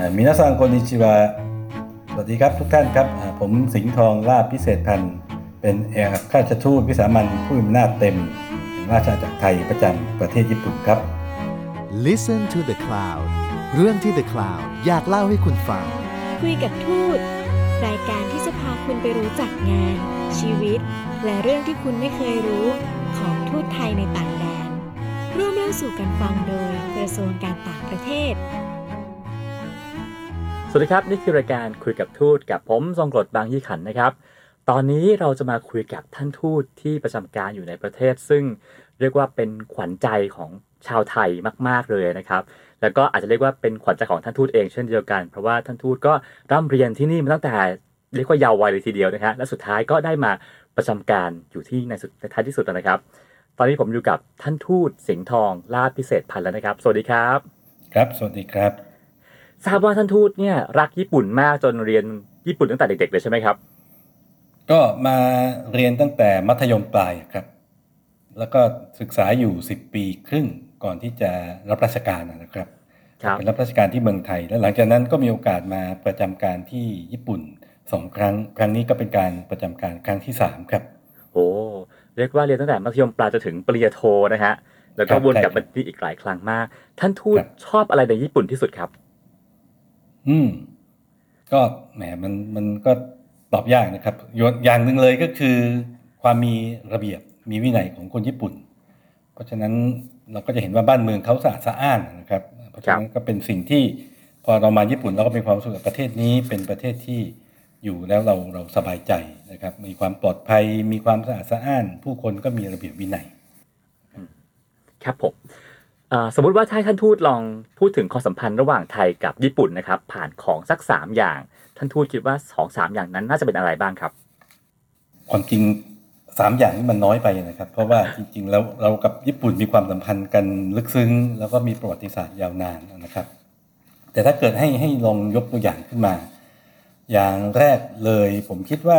อ่ามินาซังคนนิชิวะสวัสดีครับทุกท่านครับอ่าผมสิงห์ทองลาบพิเศษพันธ์เป็นเอกอัครราชทูตวิสามันผู้มีอำนาจเต็มแห่งราชอาณาจักรไทยประจำประเทศญี่ปุ่นครับ Listen to the Cloud เรื่องที่ The Cloud อยากเล่าให้คุณฟัง คุยกับทูต รายการที่จะพาคุณไปรู้จักงาน ชีวิต และเรื่องที่คุณไม่เคยรู้ของทูตไทยในต่างแดน ร่วมเล่าสู่กันฟังโดยกระทรวงการต่างประเทศ สวัสดีครับ นี่คือรายการคุยกับทูตกับผมทรงกรดบางยี่ขันนะครับ ตอนนี้เราจะมาคุยกับท่านทูตที่ประจำการอยู่ในประเทศ ซึ่งเรียกว่าเป็นขวัญใจของชาวไทยมาก ๆเลยนะครับ แล้วก็อาจจะเรียกว่าเป็นขวัญใจของท่านทูตเองเช่นเดียวกัน เพราะว่าท่านทูตก็ร่ำเรียนที่นี่มาตั้งแต่เรียกว่า ยาววัยเลยทีเดียวนะฮะและสุดท้ายก็ได้มาประจำการอยู่ที่ในสุดในท้ายที่สุดนะครับ ตอนนี้ผมอยู่กับท่านทูตสิงห์ทองลาดพิเศษพันธ์แล้วนะครับ สวัสดีครับ ครับ สวัสดีครับ ทราบว่าท่านทูตเนี่ยรักญี่ปุ่นมากจนเรียนญี่ปุ่นตั้งแต่เด็กๆเลยใช่ไหมครับ ก็มาเรียนตั้งแต่มัธยมปลายครับ แล้วก็ศึกษาอยู่ 10 ปีครึ่งก่อนที่จะรับราชการนะครับครับเป็นรับราชการที่เมืองไทย และหลังจากนั้นก็มีโอกาสมาประจำการที่ญี่ปุ่นสองครั้ง ครั้งนี้ก็เป็นการประจำการครั้งที่สามครับ โอ้เรียกว่าเรียนตั้งแต่มัธยมปลายจนถึงปริญญาโทนะฮะแล้วก็ครับวนกลับใช่ครัมาบที่อีกหลายครั้งมาก ท่านทูตครับชอบอะไรในญี่ปุ่นที่สุดครับ อืม ก็แหมมันมันก็ตอบยากนะครับ อย่างหนึ่งเลยก็คือ ความมีระเบียบมีวินัยของคนญี่ปุ่น เพราะฉะนั้นเราก็จะเห็นว่าบ้านเมืองเขาสะอาดสะอ้านนะครับ เพราะฉะนั้นก็เป็นสิ่งที่พอเรามาญี่ปุ่นเราก็มีความรู้สึกว่าประเทศนี้เป็นประเทศที่อยู่แล้วเราเราสบายใจนะครับ มีความปลอดภัยมีความสะอาดสะอ้าน ผู้คนก็มีระเบียบวินัย ครับผม สมมุติว่าถ้าท่านทูตลองพูดถึงความสัมพันธ์ระหว่างไทยกับญี่ปุ่นนะครับ ผ่านของสักสามอย่าง ท่านทูตคิดว่าสองสามอย่างนั้นน่าจะเป็นอะไรบ้างครับความจริงสามอย่างนี้มันน้อยไปนะครับ เพราะว่าจริงๆแล้วเรากับญี่ปุ่นมีความสัมพันธ์กันลึกซึ้ง แล้วก็มีประวัติศาสตร์ยาวนานนะครับ แต่ถ้าเกิดให้ให้ลองยกตัวอย่างขึ้นมา อย่างแรกเลยผมคิดว่า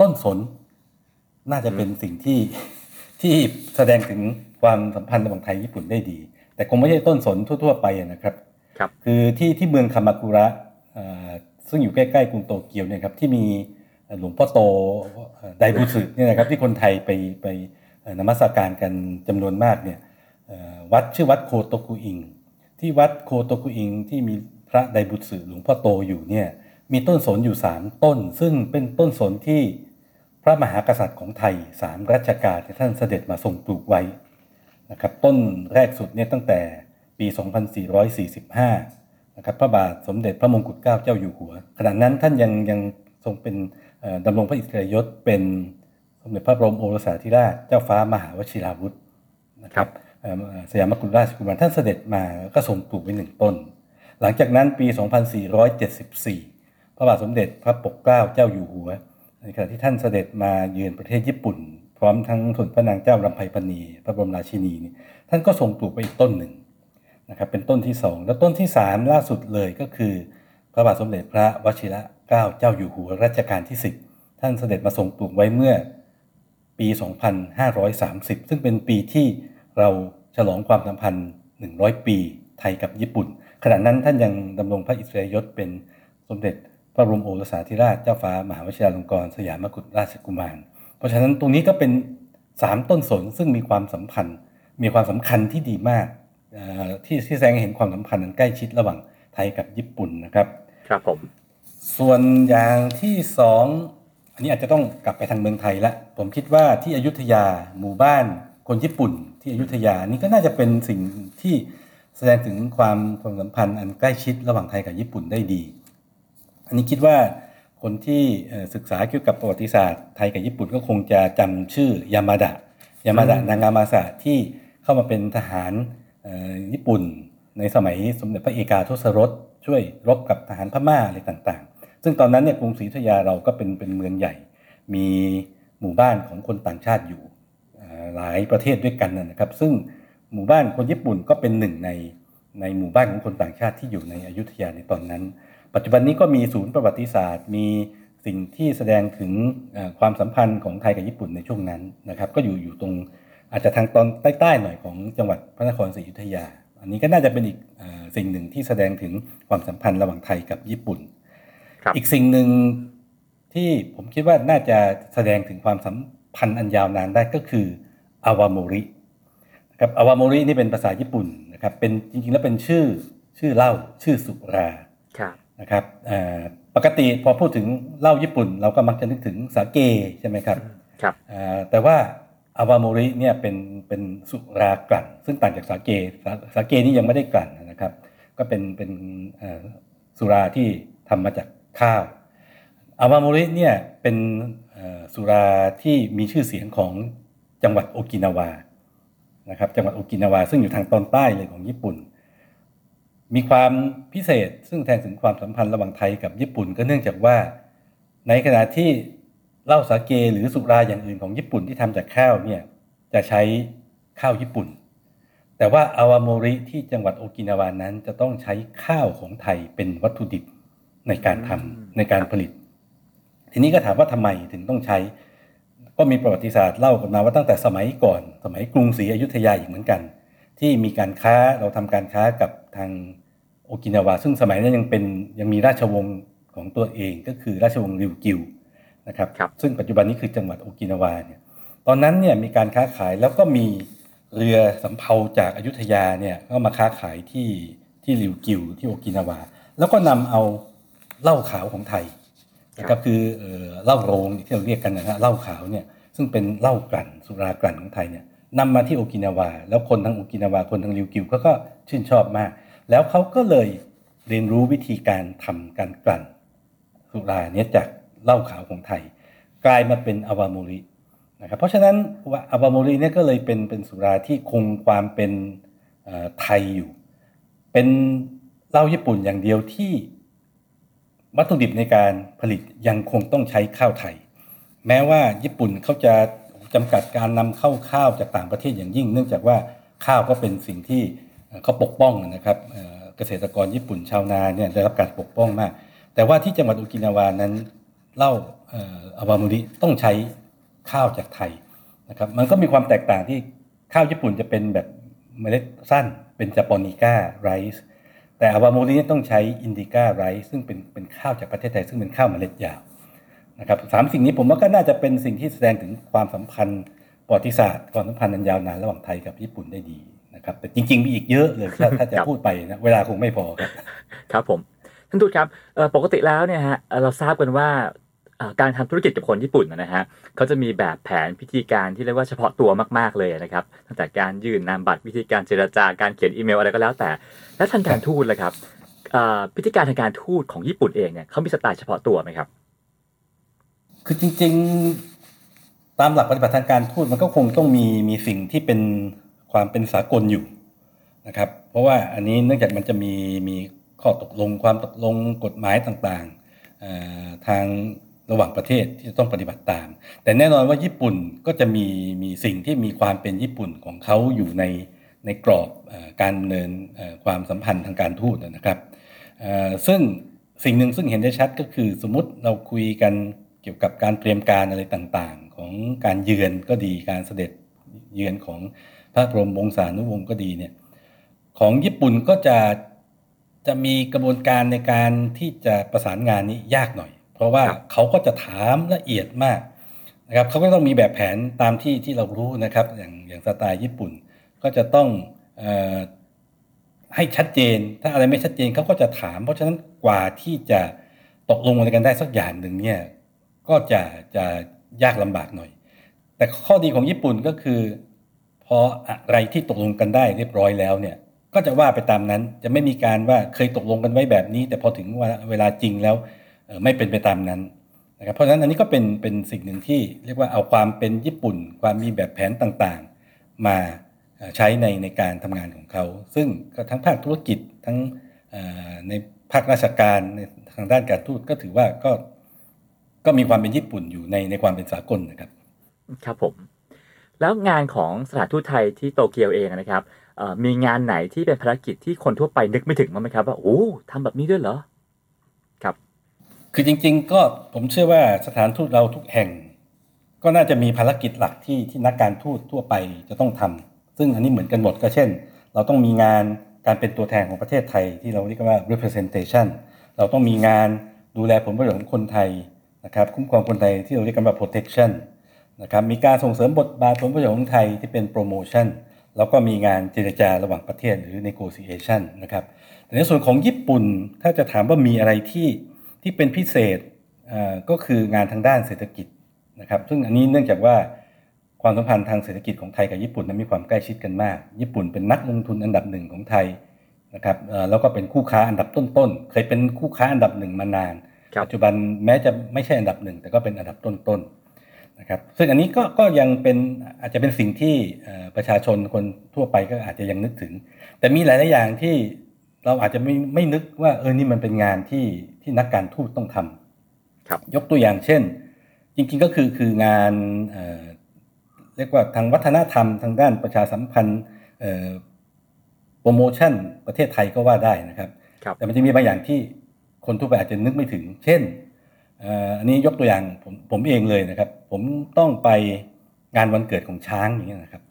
ต้นสนน่าจะเป็นสิ่งที่ที่แสดงถึง ความสัมพันธ์ระหว่างไทยญี่ปุ่นได้ดี แต่คงไม่ใช่ต้นสนทั่ว ๆ ไปนะครับครับคือที่ที่เมืองคามากุระเอ่อซึ่งอยู่ใกล้ๆกรุงโตเกียวเนี่ยครับที่มีหลวงพ่อโตเอ่อไดบุสึเนี่ยนะครับที่คนไทยไปไปเอ่อนมัสการกันจำนวนมากเนี่ยเอ่อวัดชื่อวัดโคโตกุอิง ที่วัดโคโตกุอิงที่มีพระไดบุสึหลวงพ่อโตอยู่เนี่ยมีต้นสนอยู่ 3 ต้น ซึ่งเป็นต้นสนที่พระมหากษัตริย์ของไทยสามรัชกาลที่ท่านเสด็จมาทรงปลูกไว้ นะครับต้นแรกสุดเนี่ยตั้งแต่ปี 2445นะครับพระบาทสมเด็จพระมงกุฎเกล้าเจ้าอยู่หัว ขณะนั้นท่านยังยังทรงเป็นเอ่อดำรงพระอิสริยยศเป็นสมเด็จพระบรมโอรสาธิราชเจ้าฟ้ามหาวชิราวุธนะครับเอ่อสยามกุฎราชกุมารท่านเสด็จมาก็ทรงปลูกไว้หนึ่งต้น หลังจากนั้นปี 2474 พระบาทสมเด็จพระปกเกล้าเจ้าอยู่หัวในขณะที่ท่านเสด็จมาเยือนประเทศญี่ปุ่น พร้อมทั้งสมเด็จพระนางเจ้ารำไพพรรณีพระบรมราชินีนี่ท่านก็ทรงปลูกไปอีกต้นหนึ่งนะครับเป็นต้นที่สองแล้วต้นที่สามล่าสุดเลยก็คือ พระบาทสมเด็จพระวชิระเกล้าเจ้าอยู่หัวรัชกาลที่10ท่านเสด็จมาทรงปลูกไว้เมื่อปี 2530 ซึ่งเป็นปีที่เราฉลองความสัมพันธ์ 100 ปีไทยกับญี่ปุ่น ขณะนั้นท่านยังดำรงพระอิสริยยศเป็นสมเด็จพระบรมโอรสาธิราชเจ้าฟ้ามหาวชิราลงกรณ์สยามกุฎราชกุมาร เพราะฉะนั้นตรงนี้ก็เป็นสามต้นสนซึ่งมีความสัมพันธ์ มีความสำคัญที่ดีมากเอ่อที่ที่แสดงให้เห็นความสัมพันธ์อันใกล้ชิดระหว่างไทยกับญี่ปุ่นนะครับ ครับผม ส่วนอย่างที่สองอันนี้อาจจะต้องกลับไปทางเมืองไทยละผมคิดว่าที่อยุธยาหมู่บ้าน คนญี่ปุ่น ที่อยุธยานี่ก็น่าจะเป็นสิ่งที่แสดงถึงความความสัมพันธ์อันใกล้ชิดระหว่างไทยกับญี่ปุ่นได้ดี อันนี้คิดว่า คนที่เอ่อศึกษาเกี่ยวกับประวัติศาสตร์ไทยกับญี่ปุ่นก็คงจะจำชื่อยามาดะยามาดะอืมนางามาสะที่เข้ามาเป็นทหารเอ่อญี่ปุ่น ในสมัยสมเด็จพระเอกาทศรสช่วยรบกับทหารพม่าอะไรต่างๆ ซึ่งตอนนั้นเนี่ยกรุงศรีอยุธยาเราก็เป็นเป็นเมืองใหญ่ มีหมู่บ้านของคนต่างชาติอยู่เอ่อหลายประเทศด้วยกันนะครับ ซึ่งหมู่บ้านคนญี่ปุ่นก็เป็นหนึ่งในในหมู่บ้านของคนต่างชาติที่อยู่ในอยุธยาในตอนนั้น ปัจจุบันนี้ก็มีศูนย์ประวัติศาสตร์ มีสิ่งที่แสดงถึงเอ่อความสัมพันธ์ของไทยกับญี่ปุ่นในช่วงนั้นนะครับก็อยู่อยู่ตรงอาจจะทางตอนใต้ๆหน่อยของจังหวัดพระนครศรีอยุธยา อันนี้ก็น่าจะเป็นอีกเอ่อสิ่งหนึ่งที่แสดงถึงความสัมพันธ์ระหว่างไทยกับญี่ปุ่นครับอีกสิ่งหนึ่งที่ผมคิดว่าน่าจะแสดงถึงความสัมพันธ์อันยาวนานได้ก็คืออาวาโมรินะครับอาวาโมรินี่เป็นภาษาญี่ปุ่นนะครับเป็นจริงๆแล้วเป็นชื่อชื่อเหล้าชื่อสุราครับ นะครับเอ่อปกติพอพูดถึงเหล้าญี่ปุ่น เราก็มักจะนึกถึงสาเกใช่ไหมครับครับเอ่อแต่ว่าอาวาโมริเนี่ยเป็นเป็นสุรากลั่นซึ่งต่างจากสาเกสาสาเกนี่ยังไม่ได้กลั่นนะครับ ก็เป็นเป็นเอ่อสุราที่ทำมาจากข้าวอาวาโมริเนี่ยเป็นเอ่อสุราที่มีชื่อเสียงของจังหวัดโอกินาวานะครับจังหวัดโอกินาวาซึ่งอยู่ทางตอนใต้เลยของญี่ปุ่น มีความพิเศษซึ่งแทนถึงความสัมพันธ์ระหว่างไทยกับญี่ปุ่นก็เนื่องจากว่า ในขณะที่เหล้าสาเกหรือสุราอย่างอื่นของญี่ปุ่นที่ทำจากข้าวเนี่ยจะใช้ข้าวญี่ปุ่น แต่ว่าอาวาโมริที่จังหวัดโอกินาวานั้นจะต้องใช้ข้าวของไทยเป็นวัตถุดิบในการทำอืมในการผลิต ทีนี้ก็ถามว่าทำไมถึงต้องใช้ ก็มีประวัติศาสตร์เล่ากันมาว่าตั้งแต่สมัยก่อน สมัยกรุงศรีอยุธยาอีกเหมือนกัน ที่มีการค้าเราทำการค้ากับทางโอกินาวาซึ่งสมัยนั้นยังเป็นยังมีราชวงศ์ของตัวเองก็คือราชวงศ์ริวกิวนะครับครับซึ่งปัจจุบันนี้คือจังหวัดโอกินาวาเนี่ยตอนนั้นเนี่ยมีการค้าขายแล้วก็มีเรือสำเภาจากอายุทยาเนี่ยก็มาค้าขายที่ที่ริวกิวที่โอกินาวา แล้วก็นำเอาเหล้าขาวของไทยนะครับคือเอ่อเหล้าโรงที่เราเรียกกันนะฮะเหล้าขาวเนี่ยซึ่งเป็นเหล้ากลั่นสุรากลั่นของไทยเนี่ย นำมาที่โอกินาวา แล้วคนทั้งโอกินาวาคนทั้งริวกิวเขาก็ชื่นชอบมาก แล้วเขาก็เลยเรียนรู้วิธีการทำการกลั่นสุราเนี่ยจากเหล้าขาวของไทย กลายมาเป็นอาวาโมรินะครับเพราะฉะนั้นว่าอาวาโมริเนี่ยก็เลยเป็นเป็นสุราที่คงความเป็นไทยอยู่ เป็นเหล้าญี่ปุ่นอย่างเดียวที่วัตถุดิบในการผลิตยังคงต้องใช้ข้าวไทย แม้ว่าญี่ปุ่นเขาจะ จำกัดการนำเข้าข้าวจากต่างประเทศอย่างยิ่ง เนื่องจากว่าข้าวก็เป็นสิ่งที่เขาปกป้องนะครับเกษตรกรญี่ปุ่นชาวนาเนี่ยได้รับการปกป้องมาก แต่ว่าที่จังหวัดโอกินาวานั้นเล้าอาวามุริต้องใช้ข้าวจากไทยนะครับมันก็มีความแตกต่างที่ข้าวญี่ปุ่นจะเป็นแบบเมล็ดสั้นเป็น japonica rice แต่อาวาโมริต้องใช้ indica rice ซึ่งเป็นเป็นข้าวจากประเทศไทย ซึ่งเป็นข้าวเมล็ดยาว นะครับสามสิ่งนี้ผมว่าก็น่าจะเป็นสิ่งที่แสดงถึงความสัมพันธ์ประวัติศาสตร์ความสัมพันธ์อันยาวนานระหว่างไทยกับญี่ปุ่นได้ดีนะครับ แต่จริง ๆ มีอีกเยอะเลยถ้าถ้าจะครับพูดไปนะเวลาคงไม่พอครับครับผมท่านทูตครับปกติแล้วเนี่ยฮะเราทราบกันว่าการทำธุรกิจกับคนญี่ปุ่นนะฮะเขาจะมีแบบแผนพิธีการที่เรียกว่าเฉพาะตัวมากๆเลยนะครับตั้งแต่การยื่นนามบัตรวิธีการเจรจาการเขียนอีเมลอะไรก็แล้วแต่ และทางการทูตเลยครับพิธีการทางการทูตของญี่ปุ่นเองเนี่ยเขามีสไตล์เฉพาะตัวไหมครับ คือจริง ๆ ตามหลักปฏิบัติทางการทูตมันก็คงต้องมีมีสิ่งที่เป็นความเป็นสากลอยู่นะครับ เพราะว่าอันนี้เนื่องจากมันจะมีมีข้อตกลงความตกลงกฎหมายต่างๆทางระหว่างประเทศที่จะต้องปฏิบัติตาม แต่แน่นอนว่าญี่ปุ่นก็จะมีมีสิ่งที่มีความเป็นญี่ปุ่นของเขาอยู่ในในกรอบอการดำเนินความสัมพันธ์ทางการทูตนะครับซึ่งสิ่งหนึ่งซึ่งเห็นได้ชัดก็คือสมมติเราคุยกัน กี่ยวกับการเตรียมการอะไรต่างๆ ของการเยือนก็ดีการเสด็จเยือนของพระบรมวงศานุวงศ์ก็ดีเนี่ยของญี่ปุ่นก็จะจะมีกระบวนการในการที่จะประสานงานนี้ยากหน่อย เพราะว่าครับเขาก็จะถามละเอียดมากนะครับเขาก็ต้องมีแบบแผนตามที่ที่เรารู้นะครับ อย่างอย่างสไตล์ญี่ปุ่นก็จะต้องเออให้ชัดเจน ถ้าอะไรไม่ชัดเจนเขาก็จะถาม เพราะฉะนั้นกว่าที่จะตกลงอะไรกันได้สักอย่างหนึ่งเนี่ย ก็จะจะยากลำบากหน่อย แต่ข้อดีของญี่ปุ่นก็คือพออะไรที่ตกลงกันได้เรียบร้อยแล้วเนี่ยก็จะว่าไปตามนั้นจะไม่มีการว่าเคยตกลงกันไว้แบบนี้ แต่พอถึงเวลาจริงแล้วไม่เป็นไปตามนั้นนะครับเพราะฉะนั้นอันนี้ก็เป็นเป็นสิ่งหนึ่งที่เรียกว่าเอาความเป็นญี่ปุ่น ความมีแบบแผนต่างๆ มาใช้ในในการทำงานของเขา ซึ่งก็ทั้งภาคธุรกิจทั้งในภาคราชการในทางด้านการทูตก็ถือว่าก็ ก็มีความเป็นญี่ปุ่นอยู่ในในความเป็นสากลนะครับ ครับผม แล้วงานของสถานทูตไทยที่โตเกียวเองนะครับเอ่อมีงานไหนที่เป็นภารกิจที่คนทั่วไปนึกไม่ถึงบ้างไหมครับว่าโอ้ทำแบบนี้ด้วยเหรอครับ คือจริง ๆ ก็ผมเชื่อว่าสถานทูตเราทุกแห่ง ก็น่าจะมีภารกิจหลักที่ที่นักการทูตทั่วไปจะต้องทำซึ่งอันนี้เหมือนกันหมดก็เช่น เราต้องมีงานการเป็นตัวแทนของประเทศไทยที่เราเรียกว่า representation เราต้องมีงานดูแลผลประโยชน์ของคนไทย นะครับคุ้มครองคนไทยที่เราเรียกกันว่า protection นะครับมีการส่งเสริมบทบาทผลประโยชน์ของไทยที่เป็น promotion แล้วก็มีงานเจรจาระหว่างประเทศหรือ negotiation นะครับแต่ในส่วนของญี่ปุ่นถ้าจะถามว่ามีอะไรที่ที่เป็นพิเศษอ่อก็คืองานทางด้านเศรษฐกิจนะครับซึ่งอันนี้เนื่องจากว่าความสัมพันธ์ทางเศรษฐกิจของไทยกับญี่ปุ่นนั้นมีความใกล้ชิดกันมาก ญี่ปุ่นเป็นนักลงทุนอันดับหนึ่งของไทยนะครับแล้วก็เป็นคู่ค้าอันดับต้นๆ เคยเป็นคู่ค้าอันดับหนึ่งมานาน ปัจจุบันแม้จะไม่ใช่อันดับหนึ่งแต่ก็เป็นอันดับต้นๆนะครับซึ่งอันนี้ก็ก็ยังเป็นอาจจะเป็นสิ่งที่เอ่อประชาชนคนทั่วไปก็อาจจะยังนึกถึง แต่มีหลายๆอย่างที่เราอาจจะไม่ไม่นึกว่าเออนี่มันเป็นงานที่ที่นักการทูตต้องทำครับยกตัวอย่างเช่น จริงๆก็คือคืองานเอ่อเรียกว่าทางวัฒนธรรมทางด้านประชาสัมพันธ์เอ่อโปรโมชั่นประเทศไทยก็ว่าได้นะครับครับแต่มันจะมีบางอย่างที่ คนทั่วไปอาจจะนึกไม่ถึง เช่นเอ่ออันนี้ยกตัวอย่างผมผมเองเลยนะครับ ผมต้องไปงานวันเกิดของช้างอย่างเงี้ยนะครับ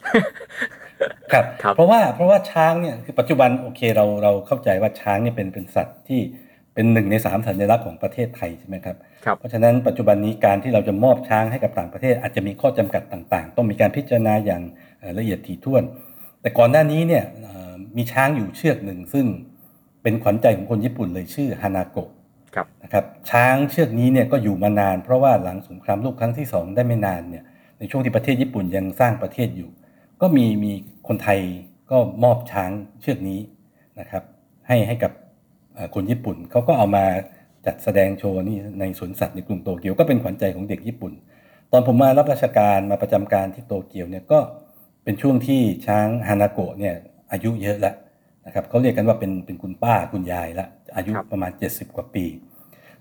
ครับครับ เพราะว่าเพราะว่าช้างเนี่ยคือปัจจุบันโอเคเราเราเข้าใจว่าช้างเนี่ยเป็นเป็นสัตว์ที่เป็นหนึ่งในสามสัญลักษณ์ของประเทศไทยใช่ไหมครับครับ เพราะฉะนั้นปัจจุบันนี้การที่เราจะมอบช้างให้กับต่างประเทศ อาจจะมีข้อจำกัดต่าง ๆ ต้องมีการพิจารณาอย่างเอ่อละเอียดถี่ถ้วน แต่ก่อนหน้านี้เนี่ยเอ่อมีช้างอยู่เชือกหนึ่งซึ่ง เป็นขวัญใจของคนญี่ปุ่นเลยชื่อฮานาโกะครับนะครับช้างเชือกนี้เนี่ยก็อยู่มานาน เพราะว่าหลังสงครามโลกครั้งที่สองได้ไม่นานเนี่ยในช่วงที่ประเทศญี่ปุ่นยังสร้างประเทศอยู่ ก็มีมีคนไทยก็มอบช้างเชือกนี้นะครับ ให้ให้กับเอ่อคนญี่ปุ่นเขาก็เอามาจัดแสดงโชว์นี่ในสวนสัตว์ในกรุงโตเกียวก็เป็นขวัญใจของเด็กญี่ปุ่น ตอนผมมารับราชการมาประจำการที่โตเกียวเนี่ยก็เป็นช่วงที่ช้างฮานาโกะเนี่ยอายุเยอะแล้ว นะครับเขาเรียกกันว่าเป็นเป็นคุณป้าคุณยายละอายุครับประมาณ 70 กว่าปี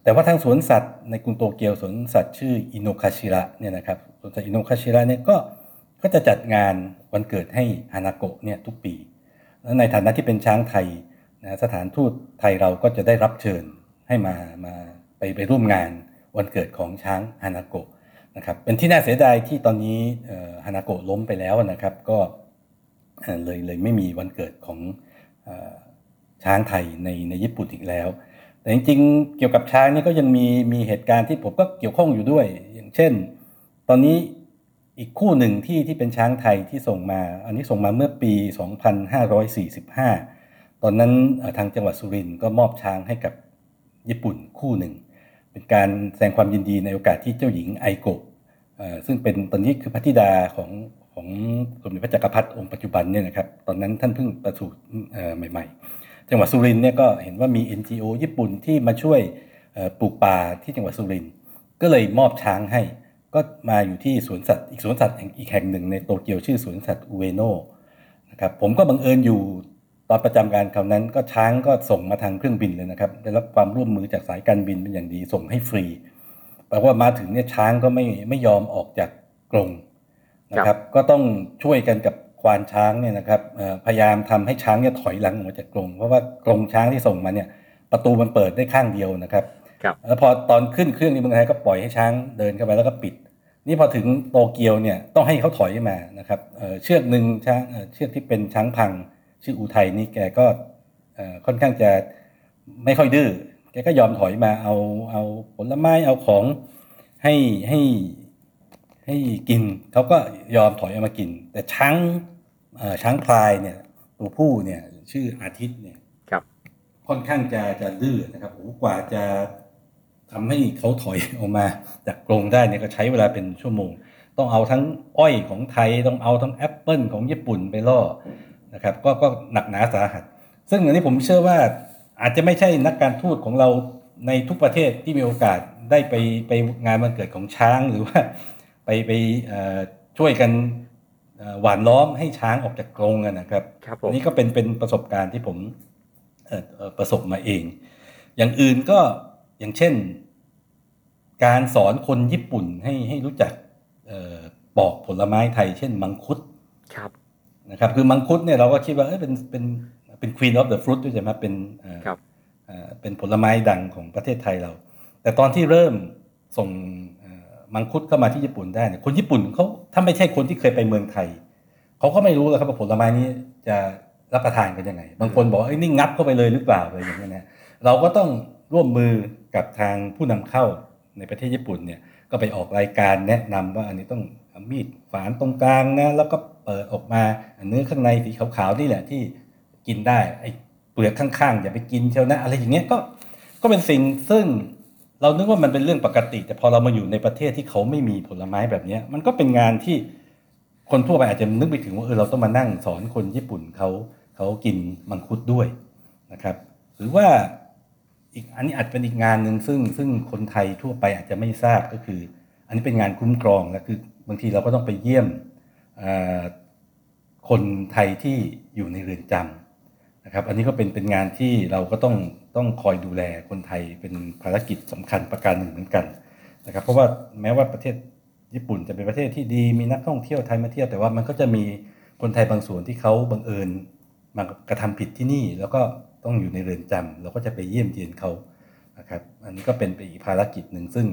แต่ว่าทางสวนสัตว์ในกรุงโตเกียวสวนสัตว์ชื่ออิโนคาชิระเนี่ยนะครับสวนสัตว์อิโนคาชิระเนี่ยก็ก็จะจัดงานวันเกิดให้ฮานาโกะเนี่ยทุกปี แล้วในฐานะที่เป็นช้างไทยนะสถานทูตไทยเราก็จะได้รับเชิญให้มามาไปไปร่วมงานวันเกิดของช้างฮานาโกะนะครับเป็นที่น่าเสียดายที่ตอนนี้เอ่อฮานาโกะล้มไปแล้วนะครับ ก็เอ่อเลยเลยไม่มีวันเกิดของเอ่อ ช้างไทยในในญี่ปุ่นอีกแล้ว แต่จริงๆ เกี่ยวกับช้างนี่ก็ยังมีมีเหตุการณ์ที่ผมก็เกี่ยวข้องอยู่ด้วย อย่างเช่น ตอนนี้อีกคู่หนึ่งที่ที่เป็นช้างไทยที่ส่งมา อันนี้ส่งมาเมื่อปี 2545 ตอนนั้นทางจังหวัดสุรินทร์ก็มอบช้างให้กับญี่ปุ่นคู่หนึ่ง เป็นการแสดงความยินดีในโอกาสที่เจ้าหญิงไอโกะซึ่งเป็นตอนนี้คือพระธิดาของ ของสมเด็จพระจักรพรรดิองค์ปัจจุบันเนี่ยนะครับตอนนั้นท่านเพิ่งประสูติใหม่ ๆ จังหวัดสุรินทร์เนี่ยก็เห็นว่ามี NGO ญี่ปุ่นที่มาช่วยปลูกป่าที่จังหวัดสุรินทร์ก็เลยมอบช้างให้ ก็มาอยู่ที่สวนสัตว์อีกสวนสัตว์อีกแห่งหนึ่งในโตเกียวชื่อสวนสัตว์อุเอโนะนะครับผมก็บังเอิญอยู่ตอนประจำการคราวนั้นก็ช้างก็ส่งมาทางเครื่องบินเลยนะครับได้รับความร่วมมือจากสายการบินเป็นอย่างดีส่งให้ฟรีแปลว่ามาถึงเนี่ยช้างก็ไม่ไม่ยอมออกจากกรง นะครับก็ต้องช่วยกันกับควานช้างเนี่ยนะครับเอ่อพยายามทำให้ช้างเนี่ยถอยหลังออกมาจากกรงเพราะว่ากรงช้างที่ส่งมาเนี่ยประตูมันเปิดได้ข้างเดียวนะครับครับแล้วพอตอนขึ้นเครื่องในเมืองไทยก็ปล่อยให้ช้างเดินเข้าไปแล้วก็ปิด นี่พอถึงโตเกียวเนี่ยต้องให้เขาถอยมานะครับเอ่อเชือกหนึ่งช้างเอ่อเชือกที่เป็นช้างพัง ชื่ออุทัยนี่แกก็เอ่อค่อนข้างจะไม่ค่อยดื้อแกก็ยอมถอยมาเอาเอาผลไม้เอาของให้ให้ ให้กินเขาก็ยอมถอยเอามากิน แต่ช้างเอ่อช้างพลายเนี่ยตัวผู้เนี่ยชื่ออาทิตย์เนี่ยครับ ค่อนข้างจะจะดื้อนะครับโอ้โหกว่าจะทำให้เขาถอยออกมาจากกรงได้เนี่ยก็ใช้เวลาเป็นชั่วโมง ต้องเอาทั้งอ้อยของไทยต้องเอาทั้งแอปเปิลของญี่ปุ่นไปล่อนะครับ ก็ก็หนักหนาสาหัส ซึ่งอันนี้ผมเชื่อว่าอาจจะไม่ใช่นักการทูตของเราในทุกประเทศที่มีโอกาสได้ไปไปงานวันเกิดของช้างหรือว่า ไปไปเอ่อช่วยกันเอ่อหวานล้อมให้ช้างออกจากกรงอะนะครับครับผมอันนี้ก็เป็นเป็นประสบการณ์ที่ผมเอ่อเอ่อประสบมาเอง อย่างอื่นก็อย่างเช่น การสอนคนญี่ปุ่นให้ให้รู้จักเอ่อปอกผลไม้ไทย เช่น มังคุดครับนะครับ คือมังคุดเนี่ยเราก็คิดว่าเอ้ยเป็นเป็นเป็น queen of the fruit ด้วยใช่ไหมเป็นเอ่อครับเอ่อเป็นผลไม้ดังของประเทศไทยเรา แต่ตอนที่เริ่มส่งเอ่อ มังคุดเข้ามาที่ญี่ปุ่นได้เนี่ยคนญี่ปุ่นเขาถ้าไม่ใช่คนที่เคยไปเมืองไทยเขาก็ไม่รู้แล้วครับว่าผลไม้นี้จะรับประทานกันยังไง บางคนบอกว่าเอ้นี่งับเข้าไปเลยหรือเปล่าอะไรอย่างเงี้ยนะเราก็ต้องร่วมมือกับทางผู้นำเข้าในประเทศญี่ปุ่นเนี่ยก็ไปออกรายการแนะนำว่าอันนี้ต้องมีดฝานตรงกลางนะแล้วก็เปิดออกมาอันเนื้อข้างในสีขาวๆนี่แหละที่กินได้ไอ้เปลือกข้างๆอย่าไปกินเชียวนะอะไรอย่างเงี้ยก็ก็เป็นสิ่งซึ่ง เรานึกว่ามันเป็นเรื่องปกติ แต่พอเรามาอยู่ในประเทศที่เขาไม่มีผลไม้แบบนี้มันก็เป็นงานที่คนทั่วไปอาจจะนึกไปถึงว่าเออเราต้องมานั่งสอนคนญี่ปุ่นเขาเขากินมังคุดด้วยนะครับหรือว่าอีกอันนี้อาจเป็นอีกงานหนึ่งซึ่งซึ่งคนไทยทั่วไปอาจจะไม่ทราบก็คือ อันนี้เป็นงานคุ้มครองและคือบางทีเราก็ต้องไปเยี่ยมคนไทยที่อยู่ในเรือนจำ นะครับ อันนี้ก็เป็นเป็นงานที่เราก็ต้องต้องคอยดูแลคนไทยเป็นภารกิจสำคัญประการหนึ่งเหมือนกันนะครับ เพราะว่าแม้ว่าประเทศญี่ปุ่นจะเป็นประเทศที่ดีมีนักท่องเที่ยวไทยมาเที่ยวแต่ว่ามันก็จะมีคนไทยบางส่วนที่เขาบังเอิญมากระทำผิดที่นี่ แล้วก็ต้องอยู่ในเรือนจำเราก็จะไปเยี่ยมเยียนเขานะครับ อันนี้ก็เป็นไปอีกภารกิจหนึ่งซึ่ง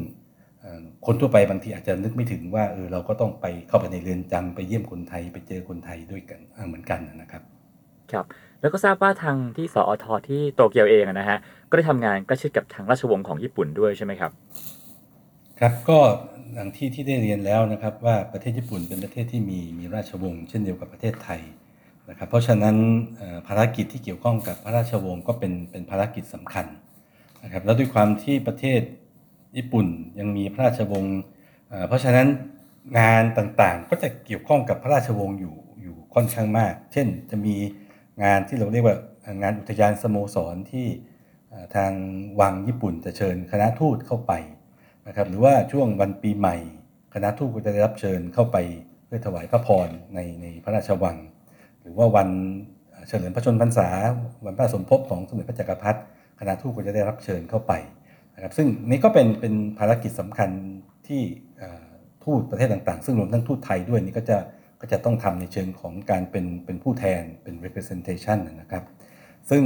คนทั่วไปบางทีอาจจะนึกไม่ถึงว่าเออเราก็ต้องไปเข้าไปในเรือนจำไปเยี่ยมคนไทยไปเจอคนไทยด้วยกันเหมือนกันนะครับ ครับ แล้วก็ทราบว่าทางที่สอทที่โตเกียวเองนะฮะก็ได้ทำงานใกล้ชิดกับทางราชวงศ์ของญี่ปุ่นด้วยใช่ไหมครับ ครับก็อย่างที่ที่ได้เรียนแล้วนะครับว่าประเทศญี่ปุ่นเป็นประเทศที่มีมีราชวงศ์เช่นเดียวกับประเทศไทยนะครับเพราะฉะนั้นภารกิจที่เกี่ยวข้องกับพระราชวงศ์ก็เป็นเป็นภารกิจสำคัญนะครับแล้วด้วยความที่ประเทศญี่ปุ่นยังมีพระราชวงศ์เอ่อเพราะฉะนั้นงานต่างๆก็จะเกี่ยวข้องกับพระราชวงศ์อยู่อยู่ค่อนข้างมาก เช่นจะมี งานที่เราเรียกว่างานอุทยานสโมสรที่ทางวังญี่ปุ่นจะเชิญคณะทูตเข้าไปนะครับหรือว่าช่วงวันปีใหม่ คณะทูตก็จะได้รับเชิญเข้าไปเพื่อถวายพระพรในในพระราชวัง หรือว่าวันเฉลิมพระชนมพรรษา วันพระสมภพของสมเด็จพระจักรพรรดิคณะทูตก็จะได้รับเชิญเข้าไปนะครับซึ่งนี่ก็เป็นเป็นภารกิจสำคัญที่ทูตประเทศต่างๆ ซึ่งรวมทั้งทูตไทยด้วยนี่ก็จะ ก็จะต้องทำในเชิงของการเป็นเป็นผู้แทนเป็น representation นะครับ ซึ่ง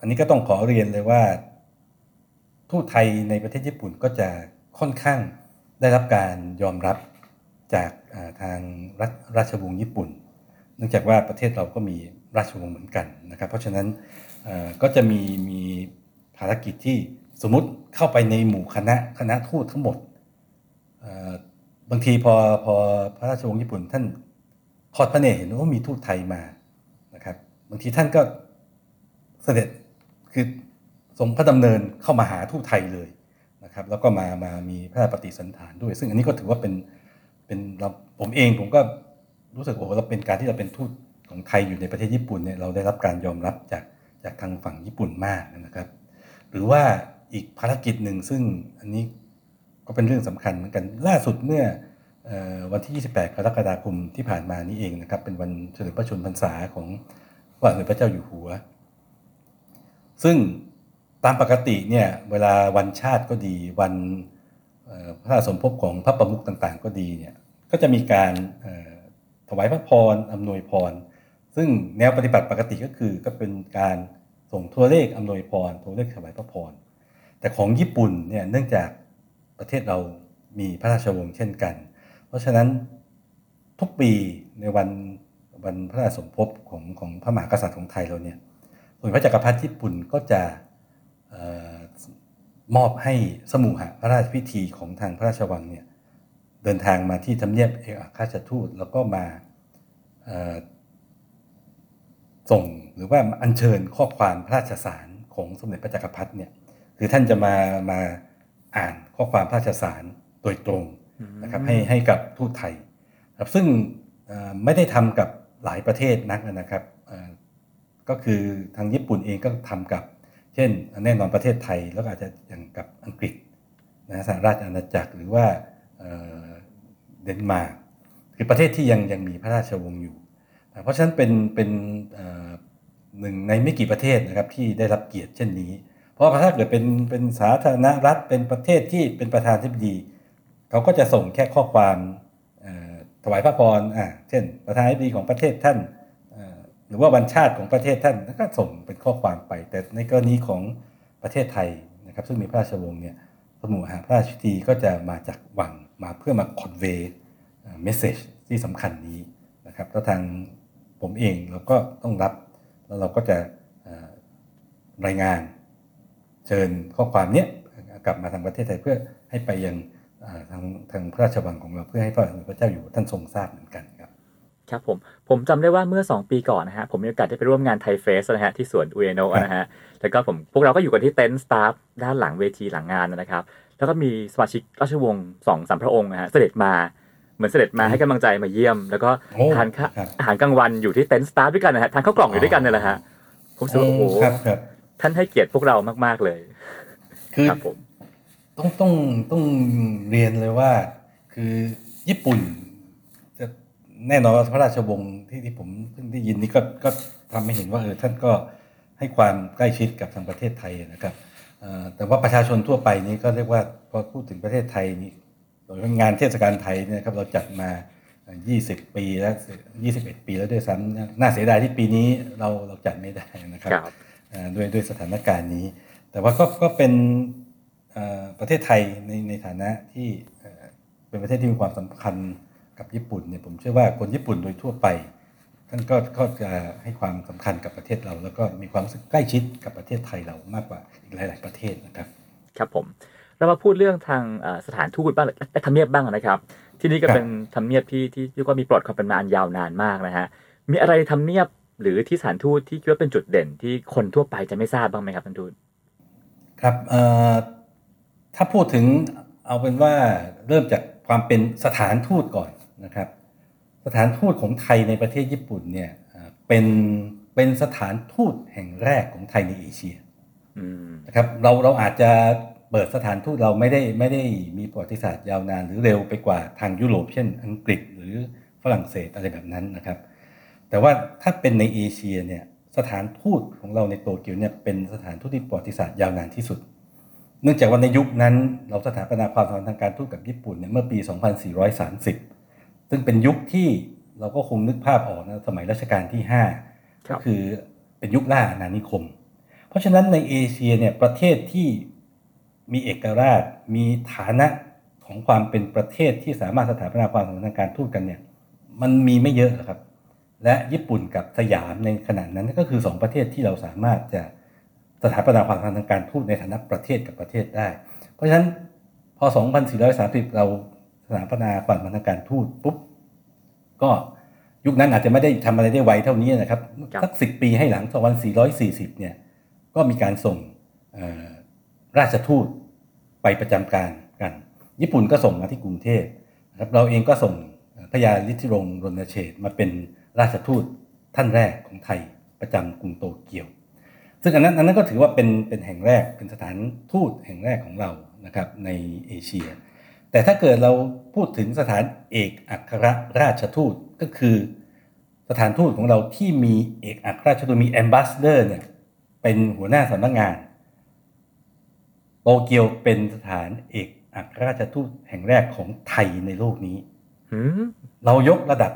อันนี้ก็ต้องขอเรียนเลยว่าทูตไทยในประเทศญี่ปุ่นก็จะค่อนข้างได้รับการยอมรับจากทางรัฐราชวงศ์ญี่ปุ่น เนื่องจากว่าประเทศเราก็มีราชวงศ์เหมือนกันนะครับ เพราะฉะนั้นก็จะมีมีภารกิจที่สมมติเข้าไปในหมู่คณะคณะทูตทั้งหมด บางทีพอพอพระราชวงศ์ญี่ปุ่น ท่านทอดพระเนตรเห็นว่ามีทูตไทยมานะครับ บางทีท่านก็เสด็จคือทรงพระดำเนินเข้ามาหาทูตไทยเลยนะครับ แล้วก็มามามีพระราชปฏิสันถานด้วย ซึ่งอันนี้ก็ถือว่าเป็นเป็นเราผมเองผมก็รู้สึกโอ้เราเป็นการที่เราเป็นทูตของไทยอยู่ในประเทศญี่ปุ่นเนี่ยเราได้รับการยอมรับจากจากทางฝั่งญี่ปุ่นมากนะครับ หรือว่าอีกภารกิจหนึ่งซึ่งอันนี้ ก็เป็นเรื่องสำคัญเหมือนกันล่าสุดเมื่ออวันที่ 28 กรกฎาคมที่ผ่านมานี้เองนะครับ เป็นวันเฉลิมพระชนมพรรษาของพระบาทสมเด็จพระเจ้าอยู่หัว ซึ่งตามปกติเนี่ยเวลาวันชาติก็ดี วันพระราสมภพของพระประมุขต่างๆ ก็ดีเนี่ยก็จะมีการถวายพระพรอำนวยพร ซึ่งแนวปฏิบัติปกติก็คือก็เป็นการส่งโทรเลขอำนวยพรโทรเลขถวายพระพร แต่ของญี่ปุ่นเนี่ยเนื่องจาก ประเทศเรามีพระราชวงศ์เช่นกัน เพราะฉะนั้นทุกปีในวันวันพระราชสมภพของของพระมหากษัตริย์ของไทยเราเนี่ยสมเด็จพระจักรพรรดิญี่ปุ่นก็จะออมอบให้สมุหะพระราชพิธีของทางพระราชวังเนี่ยเดินทางมาที่ทำเนียบเอกอัครราชทูตแล้วก็มาส่งหรือว่าอัญเชิญข้อความพระราชสารของสมเด็จพระจักรพรรดิเนี่ยคือท่านจะมามา อ่านข้อความพระราชสารโดยตรงนะครับให้ให้กับทูตไทยครับซึ่งเอ่อไม่ได้ทำกับหลายประเทศนักนะครับเอ่อก็คือทางญี่ปุ่นเองก็ทำกับ เช่นแน่นอนประเทศไทยแล้วก็อาจจะอย่างกับอังกฤษนะสหราชอาณาจักรหรือว่าเอ่อเดนมาร์กคือประเทศที่ยังยังมีพระราชวงศ์อยู่นะเพราะฉะนั้นเป็นเป็นเอ่อหนึ่งในไม่กี่ประเทศนะครับที่ได้รับเกียรติเช่นนี้ เพราะถ้าเกิดเป็นเป็นสาธารณรัฐเป็นประเทศที่เป็นประธานธิบดี เขาก็จะส่งแค่ข้อความถวายพระพรอ่าเช่น ประธานาธิบดีของประเทศท่านหรือว่าวันชาติของประเทศท่านก็ส่งเป็นข้อความไป แต่ในกรณีของประเทศไทยนะครับ ซึ่งมีพระราชวงศ์เนี่ยสมุหาพระราชพิธีก็จะมาจากวังมาเพื่อมาคอนเวย์เมสเซจที่สำคัญนี้นะครับแล้วทางผมเองเราก็ต้องรับ แล้วเราก็จะรายงาน เชิญข้อความเนี้ยกลับมาทางประเทศไทยเพื่อให้ไปยังอ่าทางทางพระราชวังของเราเพื่อให้พระบาทสมเด็จพระเจ้าอยู่หัวท่านทรงทราบเหมือนกันครับครับผมผมจำได้ว่าเมื่อ 2 ปีก่อนนะฮะผมมีโอกาสได้ไปร่วมงานไทยเฟสนะฮะที่สวนอุเอโนะนะฮะแล้วก็ผมพวกเราก็อยู่กันที่เต็นท์ staff ด้านหลังเวทีหลังงานนะครับ แล้วก็มีสมาชิกราชวงศ์สองสามพระองค์นะฮะเสด็จมาเหมือนเสด็จมาให้กำลังใจมาเยี่ยม แล้วก็โอ้ทานข้าวครับอาหารกลางวันอยู่ที่เต็นท์ staff ด้วยกันนะฮะทานข้าวกล่องอยู่ด้วยกันเนี่ยแหละฮะผมรู้สึกว่าโอ้โหครับครับ ท่านให้เกียรติพวกเรามาก ๆเลย คือครับผมต้องต้องต้องเรียนเลยว่า คือญี่ปุ่น จะแน่นอนว่าพระราชวงศ์ที่ที่ผมเพิ่งได้ยินนี่ก็ก็ทำให้เห็นว่าเออท่านก็ให้ความใกล้ชิดกับทางประเทศไทยนะครับเอ่อแต่ว่าประชาชนทั่วไปนี้ก็เรียกว่าพอพูดถึงประเทศไทยนี่โดยเฉพาะงานเทศกาลไทยเนี่ยนะครับเราจัดมา 20 ปีแล้ว 21 ปีแล้วด้วยซ้ำน่าเสียดายที่ปีนี้เราเราจัดไม่ได้นะครับครับเอ่อ ด้วยด้วยสถานการณ์นี้ แต่ว่าก็ก็เป็นเอ่อประเทศไทยในในฐานะที่เอ่อเป็นประเทศที่มีความสำคัญกับญี่ปุ่นเนี่ยผมเชื่อว่าคนญี่ปุ่นโดยทั่วไป ท่านก็ก็จะให้ความสำคัญกับประเทศเรา แล้วก็มีความรู้สึกใกล้ชิดกับประเทศไทยเรามากกว่าอีกหลาย ๆ ประเทศนะครับ ครับผมเรามาพูดเรื่องทางเอ่อสถานทูตบ้างและทำเนียบบ้างนะครับ ที่นี่ก็ครับเป็นทำเนียบที่ที่เรียกว่ามีประวัติความเป็นมาอันยาวนานมากนะฮะมีอะไรทำเนียบ หรือที่สถานทูตที่คิดว่าเป็นจุดเด่นที่คนทั่วไปจะไม่ทราบบ้างไหมครับท่านทูตครับเอ่อถ้าพูดถึงเอาเป็นว่าเริ่มจากความเป็นสถานทูตก่อนนะครับ สถานทูตของไทยในประเทศญี่ปุ่นเนี่ยเอ่อเป็นเป็นสถานทูตแห่งแรกของไทยในเอเชียอืมนะครับเราเราอาจจะเปิดสถานทูตเราไม่ได้ไม่ได้มีประวัติศาสตร์ยาวนานหรือเร็วไปกว่าทางยุโรปเช่น อังกฤษหรือฝรั่งเศสอะไรแบบนั้นนะครับ แต่ว่าถ้าเป็นในเอเชียเนี่ยสถานทูตของเราในโตเกียวเนี่ยเป็นสถานทูตที่ประวัติศาสตร์ยาวนานที่สุด เนื่องจากว่าในยุคนั้นเราสถาปนาความสัมพันธ์ทางการทูตกับญี่ปุ่นเนี่ยเมื่อปี 2430 ซึ่งเป็นยุคที่เราก็คงนึกภาพออกนะสมัยรัชกาลที่5ครัก็บคือเป็นยุคล่าอาณานิคม เพราะฉะนั้นในเอเชียเนี่ยประเทศที่มีเอกราช มีฐานะของความเป็นประเทศที่สามารถสถาปนาความสัมพันธ์ทางการทูตกันเนี่ยมันมีไม่เยอะหรอกครับ และญี่ปุ่นกับสยามในขณะนั้นก็คือสองประเทศที่เราสามารถจะสถาปนาความสัมพันธ์ทางการทูตในฐานะประเทศกับประเทศได้ เพราะฉะนั้นพอ 2430 เราสถาปนาความสัมพันธ์ทางการทูตปุ๊บก็ยุคนั้นอาจจะไม่ได้ทำอะไรได้ไวเท่านี้นะครับครับสักสิปีให้หลัง 2440 เนี่ยก็มีการส่งเอ่อราชทูตไปประจำการกัน ญี่ปุ่นก็ส่งมาที่กรุงเทพนะครับเราเองก็ส่งพระยาลิธิรงค์รณเชษฐ์มาเป็น ราชทูตท่านแรกของไทยประจำกรุงโตเกียว ซึ่งอันนั้นอันนั้นก็ถือว่าเป็นเป็นแห่งแรกเป็นสถานทูตแห่งแรกของเรานะครับในเอเชีย แต่ถ้าเกิดเราพูดถึงสถานเอกอัครราชทูตก็คือสถานทูตของเราที่มีเอกอัครราชทูตมีแอมบาสเดอร์เนี่ยเป็นหัวหน้าสำนักงานโตเกียวเป็นสถานเอกอัครราชทูตแห่งแรกของไทยในโลกนี้หืมเรายกระดับ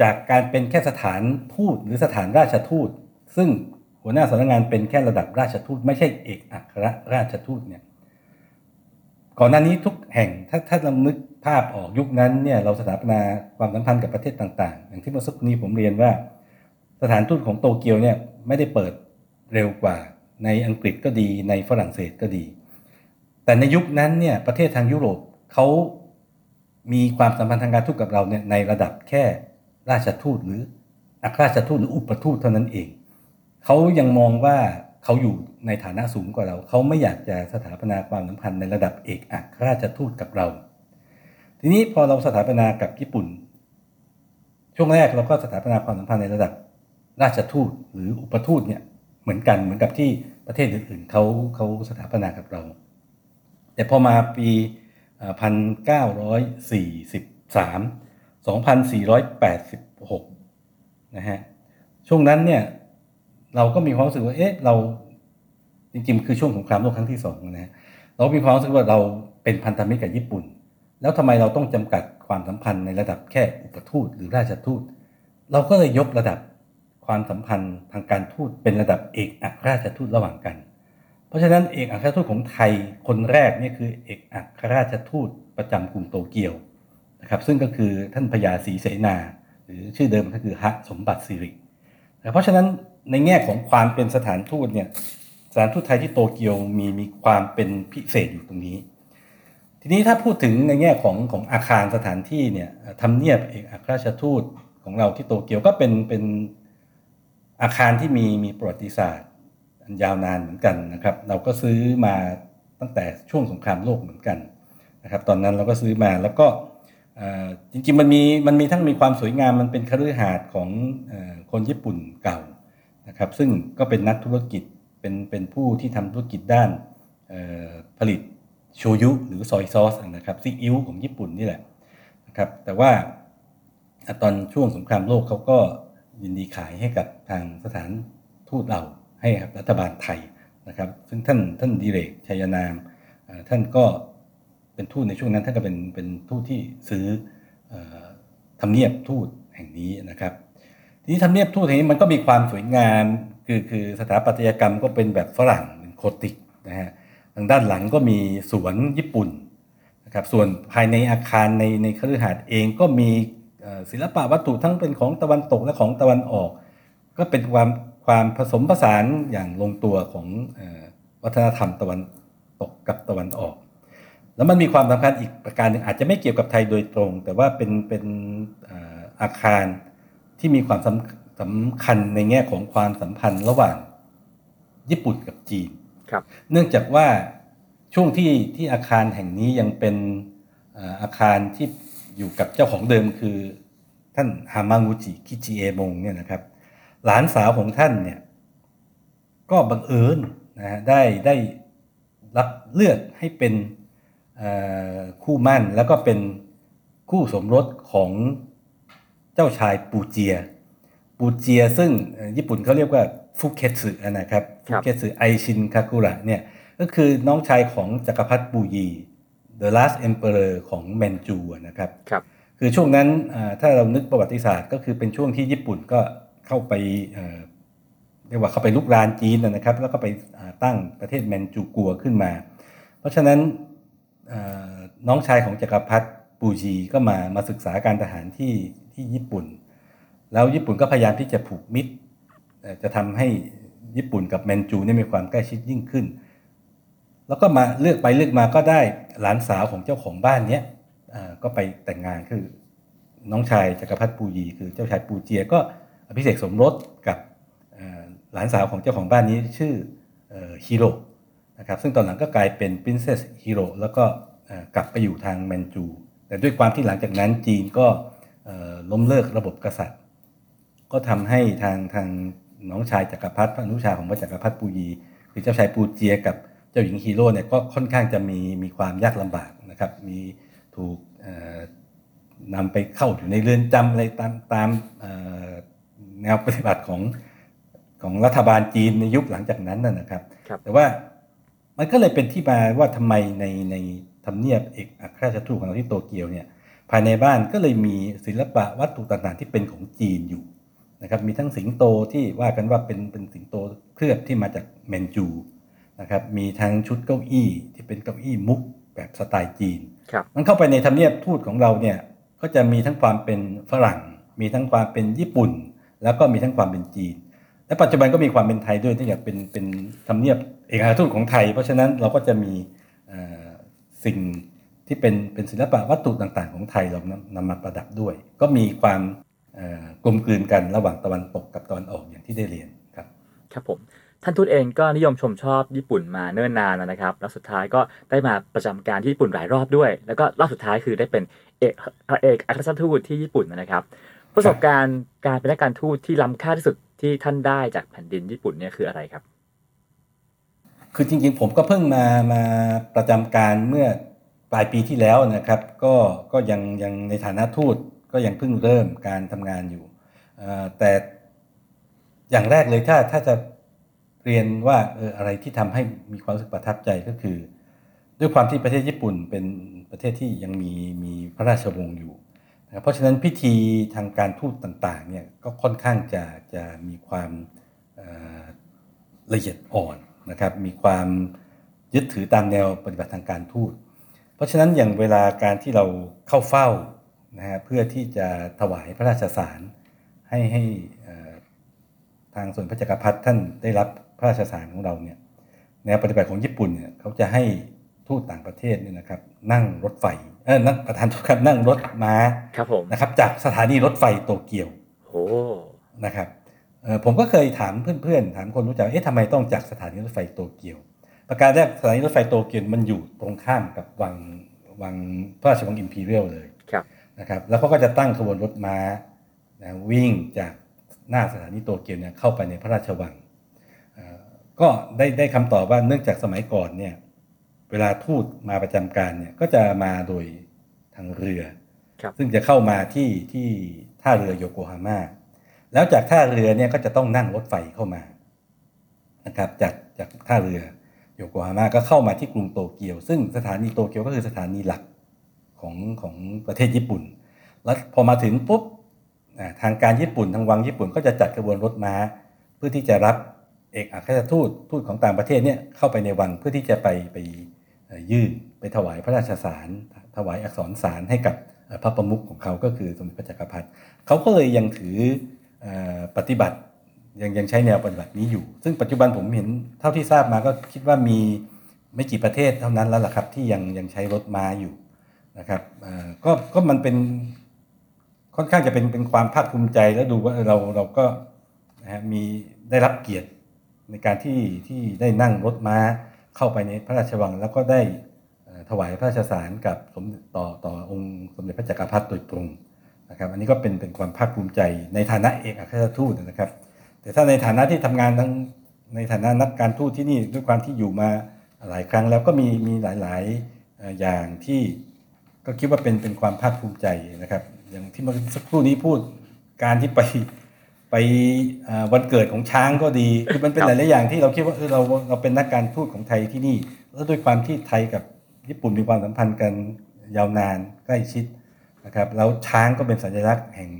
จากการเป็นแค่สถานทูตหรือสถานราชทูต ซึ่งหัวหน้าสำนักงานเป็นแค่ระดับราชทูต ไม่ใช่เอกอัครราชทูตเนี่ยก่อนหน้านี้ทุกแห่งถ้าถ้าเรานึกภาพออกยุคนั้นเนี่ยเราสถาปนาความสัมพันธ์กับประเทศต่างๆ อย่างที่เมื่อสักครู่นี้ผมเรียนว่า สถานทูตของโตเกียวเนี่ยไม่ได้เปิดเร็วกว่า ในอังกฤษก็ดีในฝรั่งเศสก็ดี แต่ในยุคนั้นเนี่ยประเทศทางยุโรปเขามีความสัมพันธ์ทางการทูตกับเราเนี่ยในระดับแค่ ราชทูตหรืออัครราชทูตหรืออุปทูตเท่านั้นเอง เขายังมองว่าเขาอยู่ในฐานะสูงกว่าเรา เขาไม่อยากจะสถาปนาความสัมพันธ์ในระดับเอกอัครราชทูตกับเรา ทีนี้พอเราสถาปนากับญี่ปุ่น ช่วงแรกเราก็สถาปนาความสัมพันธ์ในระดับราชทูตหรืออุปทูตเนี่ยเหมือนกันเหมือนกับที่ประเทศอื่นๆเขาเขาสถาปนากับเรา แต่พอมาปีพั นเก้าร้อยสี่สิบสามสองพันะฮะ ช่วงนั้นเนี่ย เราก็มีความรู้สึกว่า เอ๊ะ เราจริงๆ คือช่วงสงครามโลกครั้งที่สองนะฮะ เรามีความรู้สึกว่าเราเป็นพันธมิตรกับญี่ปุ่น แล้วทำไมเราต้องจำกัดความสัมพันธ์ในระดับแค่อุปทูตหรือราชทูต เราก็เลยยกระดับความสัมพันธ์ทางการทูตเป็นระดับเอกอัครราชทูตระหว่างกัน เพราะฉะนั้นเอกอัครราชทูตของไทยคนแรกนี่คือเอกอัครราชทูตประจำกรุงโตเกียว นะครับซึ่งก็คือท่านพญาศรีเสนา หรือชื่อเดิมก็คือฮะสมบัติสิริเพราะฉะนั้นในแง่ของความเป็นสถานทูตเนี่ยสถานทูตไทยที่โตเกียวมีมีความเป็นพิเศษอยู่ตรงนี้ ทีนี้ถ้าพูดถึงในแง่ของของอาคารสถานที่เนี่ยทำเนียบเอกอัครราชทูตของเราที่โตเกียวก็เป็นเป็นอาคารที่มีมีประวัติศาสตร์อันยาวนานเหมือนกันนะครับ เราก็ซื้อมาตั้งแต่ช่วงสงครามโลกเหมือนกันนะครับ ตอนนั้นเราก็ซื้อมาแล้วก็ จริงๆมันมีมันมีทั้งมีความสวยงามมันเป็นคฤหาสน์ของคนญี่ปุ่นเก่านะครับซึ่งก็เป็นนักธุรกิจเป็นเป็นผู้ที่ทำธุรกิจด้านผลิตโชยุหรือซอยซอสนะครับซีอิ๊วของญี่ปุ่นนี่แหละนะครับแต่ว่าตอนช่วงสงครามโลกเขาก็ยินดีขายให้กับทางสถานทูตเราให้รัฐบาลไทยนะครับซึ่งท่านท่านดีเรกชัยนามท่านก็ เป็นทูตในช่วงนั้นท่านก็เป็นเป็นทูตที่ซื้อทำเนียบทูตแห่งนี้นะครับ ทีนี้ทำเนียบทูตแห่งนี้มันก็มีความสวยงามคือคือสถาปัตยกรรมก็เป็นแบบฝรั่งเป็นโคติกนะฮะทางด้านหลังก็มีสวนญี่ปุ่นนะครับส่วนภายในอาคารในในคฤหาสน์เองก็มีศิลปะวัตถุทั้งเป็นของตะวันตกและของตะวันออก ก็เป็นความความผสมผสานอย่างลงตัวของวัฒนธรรมตะวันตกกับตะวันออก แล้วมันมีความสำคัญอีกประการหนึ่งอาจจะไม่เกี่ยวกับไทยโดยตรง แต่ว่าเป็นเป็นอาคารที่มีความสำคัญในแง่ของความสัมพันธ์ระหว่างญี่ปุ่นกับจีนครับ เนื่องจากว่าช่วงที่ที่อาคารแห่งนี้ยังเป็นอาคารที่อยู่กับเจ้าของเดิมคือท่านฮามางูจิคิจิเอมงเนี่ยนะครับ หลานสาวของท่านเนี่ยก็บังเอิญนะฮะได้ได้รับเลือกให้เป็น คู่มั่นแล้วก็เป็นคู่สมรสของเจ้าชายปูเจีย ปูเจียซึ่งญี่ปุ่นเขาเรียกว่าฟุเคสึนะครับฟุเคสึไอชินคากุระเนี่ยก็คือน้องชายของจักรพรรดิปูยี The Last Emperor ของแมนจูนะครับครับ คือช่วงนั้นถ้าเรานึกประวัติศาสตร์ ก็คือเป็นช่วงที่ญี่ปุ่นก็เข้าไปเรียกว่าเข้าไปลุกรานจีนนะครับ แล้วก็ไปตั้งประเทศแมนจูกัวขึ้นมา เพราะฉะนั้น น้องชายของจักรพรรดิปูจีก็มามาศึกษาการทหารที่ที่ญี่ปุ่น แล้วญี่ปุ่นก็พยายามที่จะผูกมิตร จะทำให้ญี่ปุ่นกับแมนจูนี่มีความใกล้ชิดยิ่งขึ้น แล้วก็มาเลือกไปเลือกมาก็ได้หลานสาวของเจ้าของบ้านเนี้ยก็ไปแต่งงานคือน้องชายจักรพรรดิปูยีคือเจ้าชายปูเจียก็อภิเษกสมรสกับหลานสาวของเจ้าของบ้านนี้ชื่อฮิโร่ นะครับซึ่งตอนหลังก็กลายเป็นปรินเซสฮิโร่แล้วก็กลับไปอยู่ทางแมนจู แต่ด้วยความที่หลังจากนั้นจีนก็ล้มเลิกระบบกษัตริย์ ก็ทำให้ทางทางน้องชายจักรพรรดิพระอนุชาของพระจักรพรรดิปูยีคือเจ้าชายปูเจียกับเจ้าหญิงฮีโร่เนี่ยก็ค่อนข้างจะมีมีความยากลำบากนะครับ มีถูกนำไปเข้าอยู่ในเรือนจำอะไรตามตามแนวปฏิบัติของของรัฐบาลจีนในยุคหลังจากนั้นนะครับรบแต่ว่า มันก็เลยเป็นที่มาว่าทำไมในในทำเนียบเอกอัครราชทูตของเราที่โตเกียวเนี่ยภายในบ้านก็เลยมีศิลปะวัตถุต่างๆที่เป็นของจีนอยู่นะครับมีทั้งสิงโตที่ว่ากันว่าเป็นเป็นสิงโตเคลือบที่มาจากแมนจูนะครับมีทั้งชุดเก้าอี้ที่เป็นเก้าอี้มุกแบบสไตล์จีนมันเข้าไปในทำเนียบทูตของเราเนี่ยก็จะมีทั้งความเป็นฝรั่ง มีทั้งความเป็นญี่ปุ่น แล้วก็มีทั้งความเป็นจีน และปัจจุบันก็มีความเป็นไทยด้วยที่อยากเป็นเป็นทำเนียบเอกอัครทูตของไทย เพราะฉะนั้นเราก็จะมีสิ่งที่เป็นเป็นศิลปะวัตถุต่างๆ ของไทยเรานำมาประดับด้วย ก็มีความกลมกลืนกันระหว่างตะวันตกกับตะวันออกอย่างที่ได้เรียนครับครับผมท่านทูตเองก็นิยมชมชอบญี่ปุ่นมาเนิ่นนานนะครับ แล้วสุดท้ายก็ได้มาประจำการที่ญี่ปุ่นหลายรอบด้วย แล้วก็รอบสุดท้ายคือได้เป็นเอกเอกอัครราชทูตที่ญี่ปุ่นนะครับ ประสบการณ์การเป็นนักการทูตที่ล้ำค่าที่สุด ที่ท่านได้จากแผ่นดินญี่ปุ่นเนี่ยคืออะไรครับ คือจริงๆ ผมก็เพิ่งมามาประจำการเมื่อปลายปีที่แล้วนะครับ ก็ก็ยังยังในฐานะทูตก็ยังเพิ่งเริ่มการทำงานอยู่แต่อย่างแรกเลยถ้าถ้าจะเรียนว่าเอออะไรที่ทำให้มีความรู้สึกประทับใจก็คือ ด้วยความที่ประเทศญี่ปุ่นเป็นประเทศที่ยังมีมีพระราชวงศ์อยู่ นะเพราะฉะนั้นพิธีทางการทูตต่างๆเนี่ยก็ค่อนข้างจะจะมีความละเอียดอ่อนนะครับมีความยึดถือตามแนวปฏิบัติทางการทูต เพราะฉะนั้นอย่างเวลาการที่เราเข้าเฝ้านะฮะเพื่อที่จะถวายพระราชสารให้ให้ทางส่วนพระจักรพรรดิท่านได้รับพระราชสารของเราเนี่ยแนวปฏิบัติของญี่ปุ่นเนี่ยเขาจะให้ทูตต่างประเทศเนี่ยนะครับนั่งรถไฟ นั่งประธานโทษครับนั่งรถม้าครับผมนะครับ จากสถานีรถไฟโตเกียวโอ้นะครับเอ่อผมก็เคยถามเพื่อนๆ ถามคนรู้จักเอ๊ะทำไมต้องจากสถานีรถไฟโตเกียว ประการแรกสถานีรถไฟโตเกียวมันอยู่ตรงข้ามกับวังวังพระราชวังอิมพีเรียลเลยครับนะครับ แล้วเขาก็จะตั้งขบวนรถม้านะวิ่งจากหน้าสถานีโตเกียวเนี่ยเข้าไปในพระราชวังเอ่อก็ได้ได้คำตอบว่าเนื่องจากสมัยก่อนเนี่ย เวลาทูตมาประจำการเนี่ยก็จะมาโดยทางเรือครับซึ่งจะเข้ามาที่ที่ท่าเรือโยโกฮาม่าแล้วจากท่าเรือเนี่ยก็จะต้องนั่งรถไฟเข้ามานะครับจากจากท่าเรือโยโกฮาม่าก็เข้ามาที่กรุงโตเกียว ซึ่งสถานีโตเกียวก็คือสถานีหลักของของประเทศญี่ปุ่น แล้วพอมาถึงปุ๊บอ่าทางการญี่ปุ่นทางวังญี่ปุ่นก็จะจัดกระบวนรถม้า เพื่อที่จะรับเอกอัครราชทูตทูตของต่างประเทศเนี่ยเข้าไปในวังเพื่อที่จะไปไปเอ่อ ยื่นไปถวายพระราชสาร ถวายอักษรสารให้กับพระประมุขของเขาก็คือสมเด็จพระจักรพรรดิเขาก็เลยยังถืออปฏิบัติยังยังใช้แนวปฏิบัตินี้อยู่ ซึ่งปัจจุบันผมเห็นเท่าที่ทราบมาก็คิดว่ามีไม่กี่ประเทศเท่านั้นแล้วล่ะครับที่ยังยังใช้รถม้าอยู่นะครับก็ก็มันเป็นค่อนข้างจะเป็นเป็นความภาคภูมิใจแล้วดูว่าเออเราเราก็นะฮะมีได้รับเกียรติในการที่ที่ได้นั่งรถม้า เข้าไปในพระราชวัง แล้วก็ได้ถวายพระราชสารกับสมต่อต่อองค์สมเด็จพระจักรพรรดิโดยตรงนะครับ อันนี้ก็เป็นเป็นความภาคภูมิใจในฐานะเอกอัครราชทูตนะครับ แต่ถ้าในฐานะที่ทำงานทั้งในฐานะนักการทูตที่นี่ด้วยความที่อยู่มาหลายครั้งแล้วก็มีมีหลายๆอย่างที่ก็คิดว่าเป็นเป็นความภาคภูมิใจนะครับ อย่างที่เมื่อสักครู่นี้พูดการที่ไป ไปวันเกิดของช้างก็ดีคือมันเป็นหลายๆอย่างที่เราคิดว่าเออเราเราเป็นนักการทูตของไทยที่นี่ แล้วด้วยความที่ไทยกับญี่ปุ่นมีความสัมพันธ์กันยาวนานใกล้ชิดนะครับแล้วช้างก็เป็นสัญลักษณ์แห่ง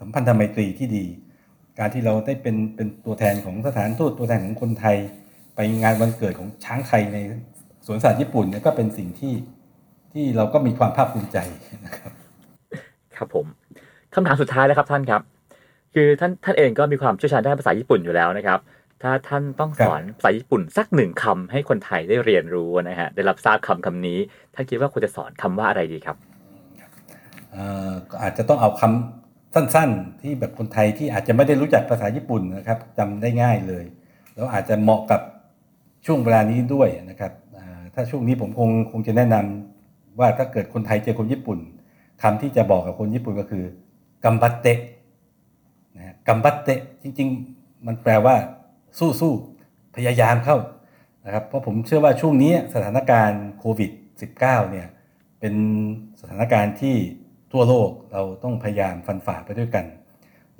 สัมพันธไมตรีที่ดี การที่เราได้เป็นเป็นตัวแทนของสถานทูตตัวแทนของคนไทย ไปงานวันเกิดของช้างไทยในสวนสัตว์ญี่ปุ่นเนี่ยก็เป็นสิ่งที่ที่เราก็มีความภาคภูมิใจนะครับ ครับผมคำถามสุดท้ายแล้วครับท่านครับ คือท่านท่านเองก็มีความเชี่ยวชาญด้านภาษาญี่ปุ่นอยู่แล้วนะครับ ถ้าท่านต้องสอนภาษาญี่ปุ่นสักหนึ่งคำให้คนไทยได้เรียนรู้นะฮะได้รับทราบคำคำนี้ท่านคิดว่าควรจะสอนคำว่าอะไรดีครับเอ่อก็อาจจะต้องเอาคำสั้นๆ ที่แบบคนไทยที่อาจจะไม่ได้รู้จักภาษาญี่ปุ่นนะครับจำได้ง่ายเลย แล้วอาจจะเหมาะกับช่วงเวลานี้ด้วยนะครับอ่าถ้าช่วงนี้ผมคงคงจะแนะนำว่าถ้าเกิดคนไทยเจอคนญี่ปุ่นคำที่จะบอกกับคนญี่ปุ่นก็คือกัมบัตเตะนะฮะ กัมบัตเตจริง ๆ มันแปลว่า สู้สู้ๆพยายามเข้านะครับเพราะผมเชื่อว่าช่วงนี้สถานการณ์โควิด -19 เนี่ยเป็นสถานการณ์ที่ทั่วโลกเราต้องพยายามฟันฝ่าไปด้วยกัน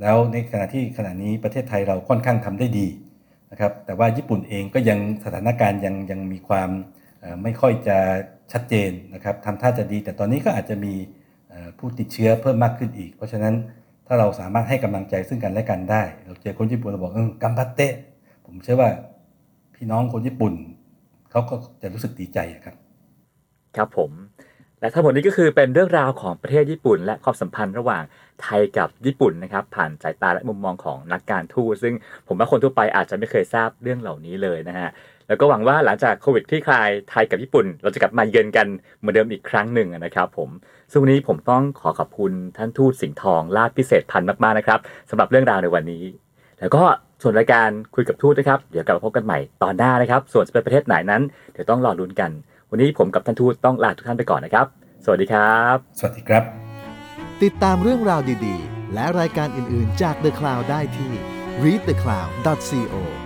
แล้วในขณะที่ขณะนี้ประเทศไทยเราค่อนข้างทำได้ดีนะครับแต่ว่าญี่ปุ่นเองก็ยังสถานการณ์ยังยังมีความไม่ค่อยจะชัดเจนนะครับทำท่าจะดี แต่ตอนนี้ก็อาจจะมีผู้ติดเชื้อเพิ่มมากขึ้นอีก เพราะฉะนั้น ถ้าเราสามารถให้กำลังใจซึ่งกันและกันได้ เราเจอคนญี่ปุ่นเราบอกเออกัมบัตเตะผมเชื่อว่าพี่น้องคนญี่ปุ่นเขาก็จะรู้สึกดีใจอะครับ ครับผม และทั้งหมดนี้ก็คือเป็นเรื่องราวของประเทศญี่ปุ่น และความสัมพันธ์ระหว่างไทยกับญี่ปุ่นนะครับ ผ่านสายตาและมุมมองของนักการทูตซึ่งผมว่าคนทั่วไปอาจจะไม่เคยทราบเรื่องเหล่านี้เลยนะฮะ แล้วก็หวังว่าหลังจากโควิดคลี่คลายไทยกับญี่ปุ่น เราจะกลับมาเยือนกันเหมือนเดิมอีกครั้งหนึ่งนะครับผมซึ่งวันนี้ผมต้องขอขอบคุณท่านทูตสิงห์ทองลาดพิเศษพันธ์มากๆนะครับสำหรับเรื่องราวในวันนี้ แล้วก็ส่วนรายการคุยกับทูตนะครับเดี๋ยวกลับมาพบกันใหม่ตอนหน้านะครับ ส่วนจะเป็นประเทศไหนนั้นเดี๋ยวต้องรอลุ้นกัน วันนี้ผมกับท่านทูตต้องลาทุกท่านไปก่อนนะครับ สวัสดีครับ สวัสดีครับ ติดตามเรื่องราวดีๆ และรายการอื่นๆจาก The Cloud ได้ที่ readthecloud.co